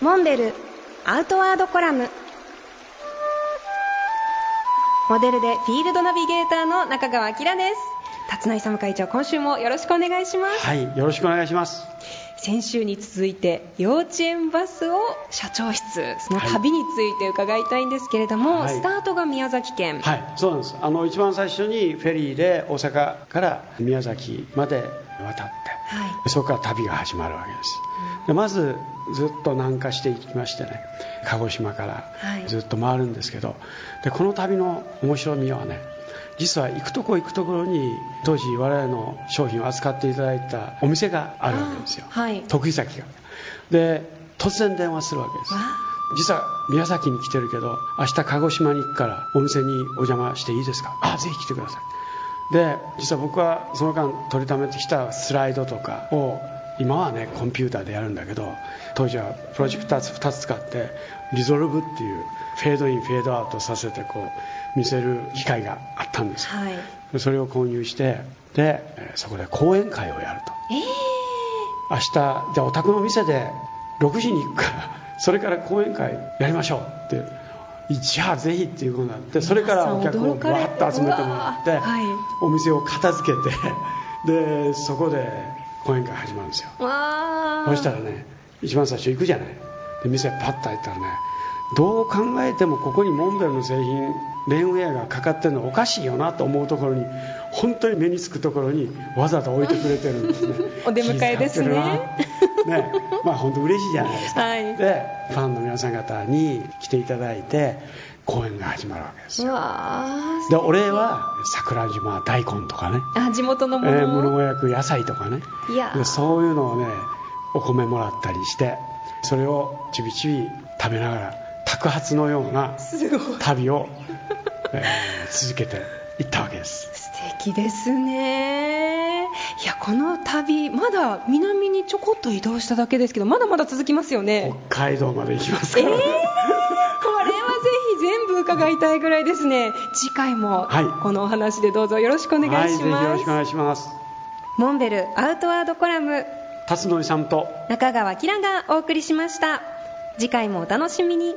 モンベルアウトワードコラム。モデルでフィールドナビゲーターの中川明です。辰野勇会長今週もよろしくお願いします。はいよろしくお願いします。先週に続いて幼稚園バスを社長室その旅について伺いたいんですけれども、はい、スタートが宮崎県。はいそうなんです。あの一番最初にフェリーで大阪から宮崎まで渡って、はい、そこから旅が始まるわけです、うん、でまずずっと南下していきましてね。鹿児島からずっと回るんですけど、はい、でこの旅の面白みはね実は行くとこ行くところに当時我々の商品を扱っていただいたお店があるわけですよ、はい、得意先が。で突然電話するわけです。実は宮崎に来てるけど明日鹿児島に行くからお店にお邪魔していいですか？あぜひ来てください。で実は僕はその間取りためてきたスライドとかを今はねコンピューターでやるんだけど当時はプロジェクター2つ使ってリゾルブっていうフェードインフェードアウトさせてこう見せる機会があったんです、はい、それを購入してでそこで講演会をやると、えー、明日じゃあお宅の店で6時に行くからそれから講演会やりましょうってじゃあぜひっていうことになってそれからお客をわっと集めてもらって、はい、お店を片付けてでそこで講演会始まるんですよ。そしたらね一番最初行くじゃない。で店パッと入ったらねどう考えてもここにモンベルの製品レンウェアがかかってるのおかしいよなと思うところに本当に目につくところにわざと置いてくれてるんですね。お出迎えですね。ね。まあ本当嬉しいじゃないですか、はい、でファンの皆さん方に来ていただいて公演が始まるわけですよ。でお礼は桜島大根とかね。あ地元のもの、えー、無農薬野菜とかね。いや。でそういうのをねお米もらったりしてそれをちびちび食べながら托発のような旅を、えー、続けていったわけです。素敵ですねいやこの旅まだ南にちょこっと移動しただけですけどまだまだ続きますよね。北海道まで行きますから、ね、えー全部伺いたいぐらいですね。次回もこのお話でどうぞよろしくお願いします、はい、よろしくお願いします。モンベルアウトワードコラム。辰野さんと。中川きらがお送りしました。次回もお楽しみに